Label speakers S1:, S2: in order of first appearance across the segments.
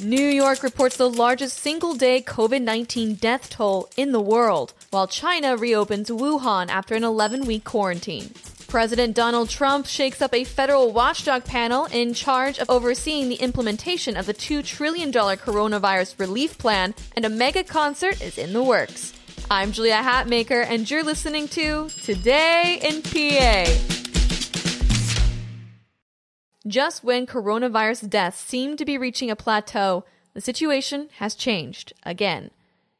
S1: New York reports the largest single day COVID 19 death toll in the world, while China reopens Wuhan after an 11 week quarantine. President Donald Trump shakes up a federal watchdog panel in charge of overseeing the implementation of the $2 trillion coronavirus relief plan, and a mega concert is in the works. I'm Julia Hatmaker, and you're listening to Today in PA. Just when coronavirus deaths seem to be reaching a plateau, the situation has changed again.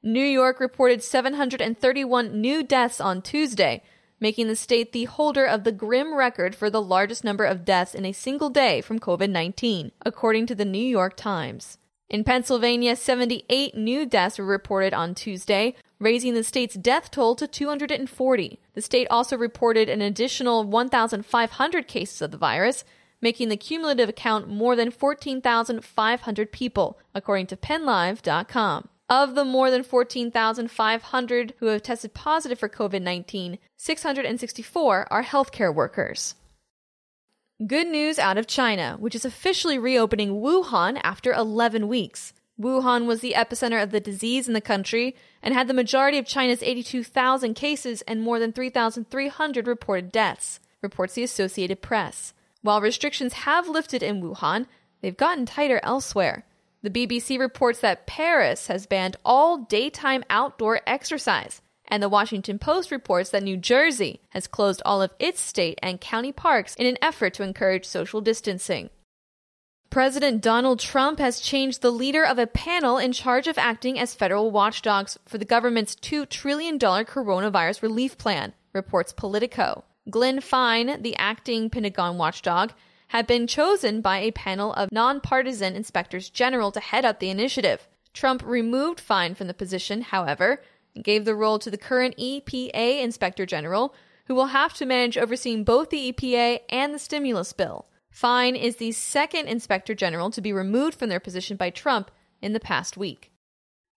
S1: New York reported 731 new deaths on Tuesday, making the state the holder of the grim record for the largest number of deaths in a single day from COVID 19, according to the New York Times. In Pennsylvania, 78 new deaths were reported on Tuesday, raising the state's death toll to 240. The state also reported an additional 1,500 cases of the virus, making the cumulative count more than 14,500 people, according to PennLive.com. Of the more than 14,500 who have tested positive for COVID 19, 664 are healthcare workers. Good news out of China, which is officially reopening Wuhan after 11 weeks. Wuhan was the epicenter of the disease in the country and had the majority of China's 82,000 cases and more than 3,300 reported deaths, reports the Associated Press. While restrictions have lifted in Wuhan, they've gotten tighter elsewhere. The BBC reports that Paris has banned all daytime outdoor exercise, and the Washington Post reports that New Jersey has closed all of its state and county parks in an effort to encourage social distancing. President Donald Trump has changed the leader of a panel in charge of acting as federal watchdogs for the government's $2 trillion coronavirus relief plan, reports Politico. Glenn Fine, the acting Pentagon watchdog, had been chosen by a panel of nonpartisan inspectors general to head up the initiative. Trump removed Fine from the position, however, and gave the role to the current EPA inspector general, who will have to manage overseeing both the EPA and the stimulus bill. Fine is the second inspector general to be removed from their position by Trump in the past week.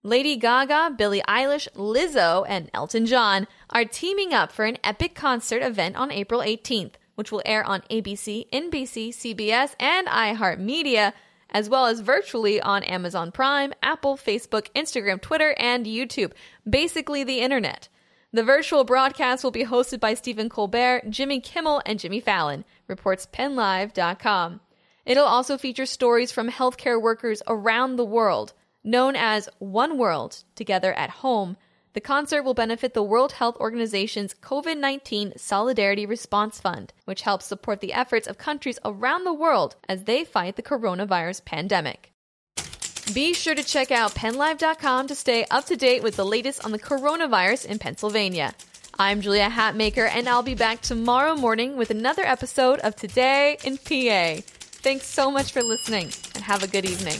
S1: Lady Gaga, Billie Eilish, Lizzo, and Elton John are teaming up for an epic concert event on April 18th, which will air on ABC, NBC, CBS, and iHeartMedia, as well as virtually on Amazon Prime, Apple, Facebook, Instagram, Twitter, and YouTube, basically the internet. The virtual broadcast will be hosted by Stephen Colbert, Jimmy Kimmel, and Jimmy Fallon, reports PennLive.com. It'll also feature stories from healthcare workers around the world Known as One World Together at Home, the concert will benefit the World Health Organization's COVID 19 Solidarity Response Fund, which helps support the efforts of countries around the world as they fight the coronavirus pandemic. Be sure to check out pennlive.com to stay up to date with the latest on the coronavirus in Pennsylvania. I'm Julia Hatmaker, and I'll be back tomorrow morning with another episode of Today in PA. Thanks so much for listening, and have a good evening.